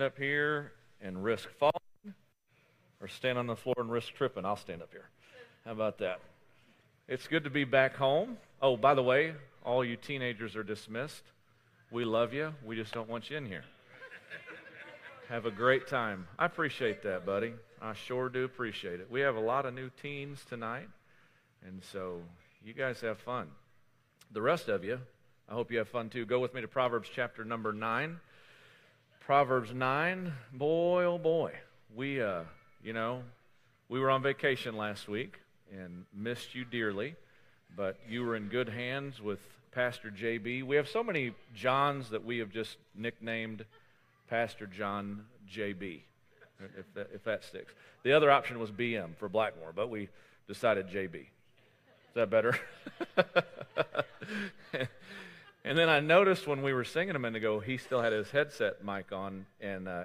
up here and risk falling or stand on the floor and risk tripping? I'll stand up here. How about that? It's good to be back home. Oh, by the way, all you teenagers are dismissed. We love you. We just don't want you in here. Have a great time. I appreciate that, buddy. I sure do appreciate it. We have a lot of new teens tonight, and so you guys have fun. The rest of you, I hope you have fun too. Go with me to Proverbs chapter number 9. Proverbs 9, boy, oh boy. We, uh, you know, we were on vacation last week and missed you dearly, but you were in good hands with Pastor JB. We have so many Johns that we have just nicknamed Pastor John JB, if that, if that sticks. The other option was BM for Blackmore, but we decided JB. Is that better? And then I noticed when we were singing a minute ago, he still had his headset mic on, and uh,